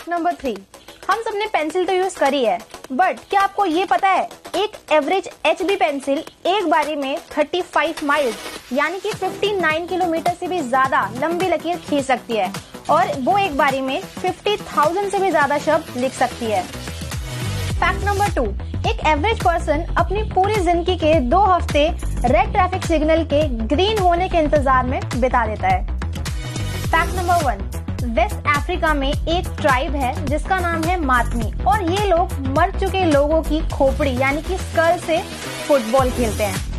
Fact number three हम सबने pencil तो यूज़ करी है बट क्या आपको ये पता है एक एवरेज एच बी पेंसिल एक बारी में 35 माइल्स यानी कि 59 किलोमीटर से भी ज़्यादा लंबी लकीर खींच सकती है और वो एक बारी में 50,000 से भी ज़्यादा शब्द लिख सकती है। फैक्ट नंबर टू एक एवरेज पर्सन अपनी पूरी ज़िंदगी के दो हफ़्ते रेड ट्रैफ़िक सिग्नल के ग्रीन होने के इंतज़ार में बिता देता है। Fact number one West Africa में एक ट्राइब है, जिसका नाम है मातमी। और ये लोग मर चुके लोगों की खोपड़ी, यानी कि स्कल से फुटबॉल खेलते हैं।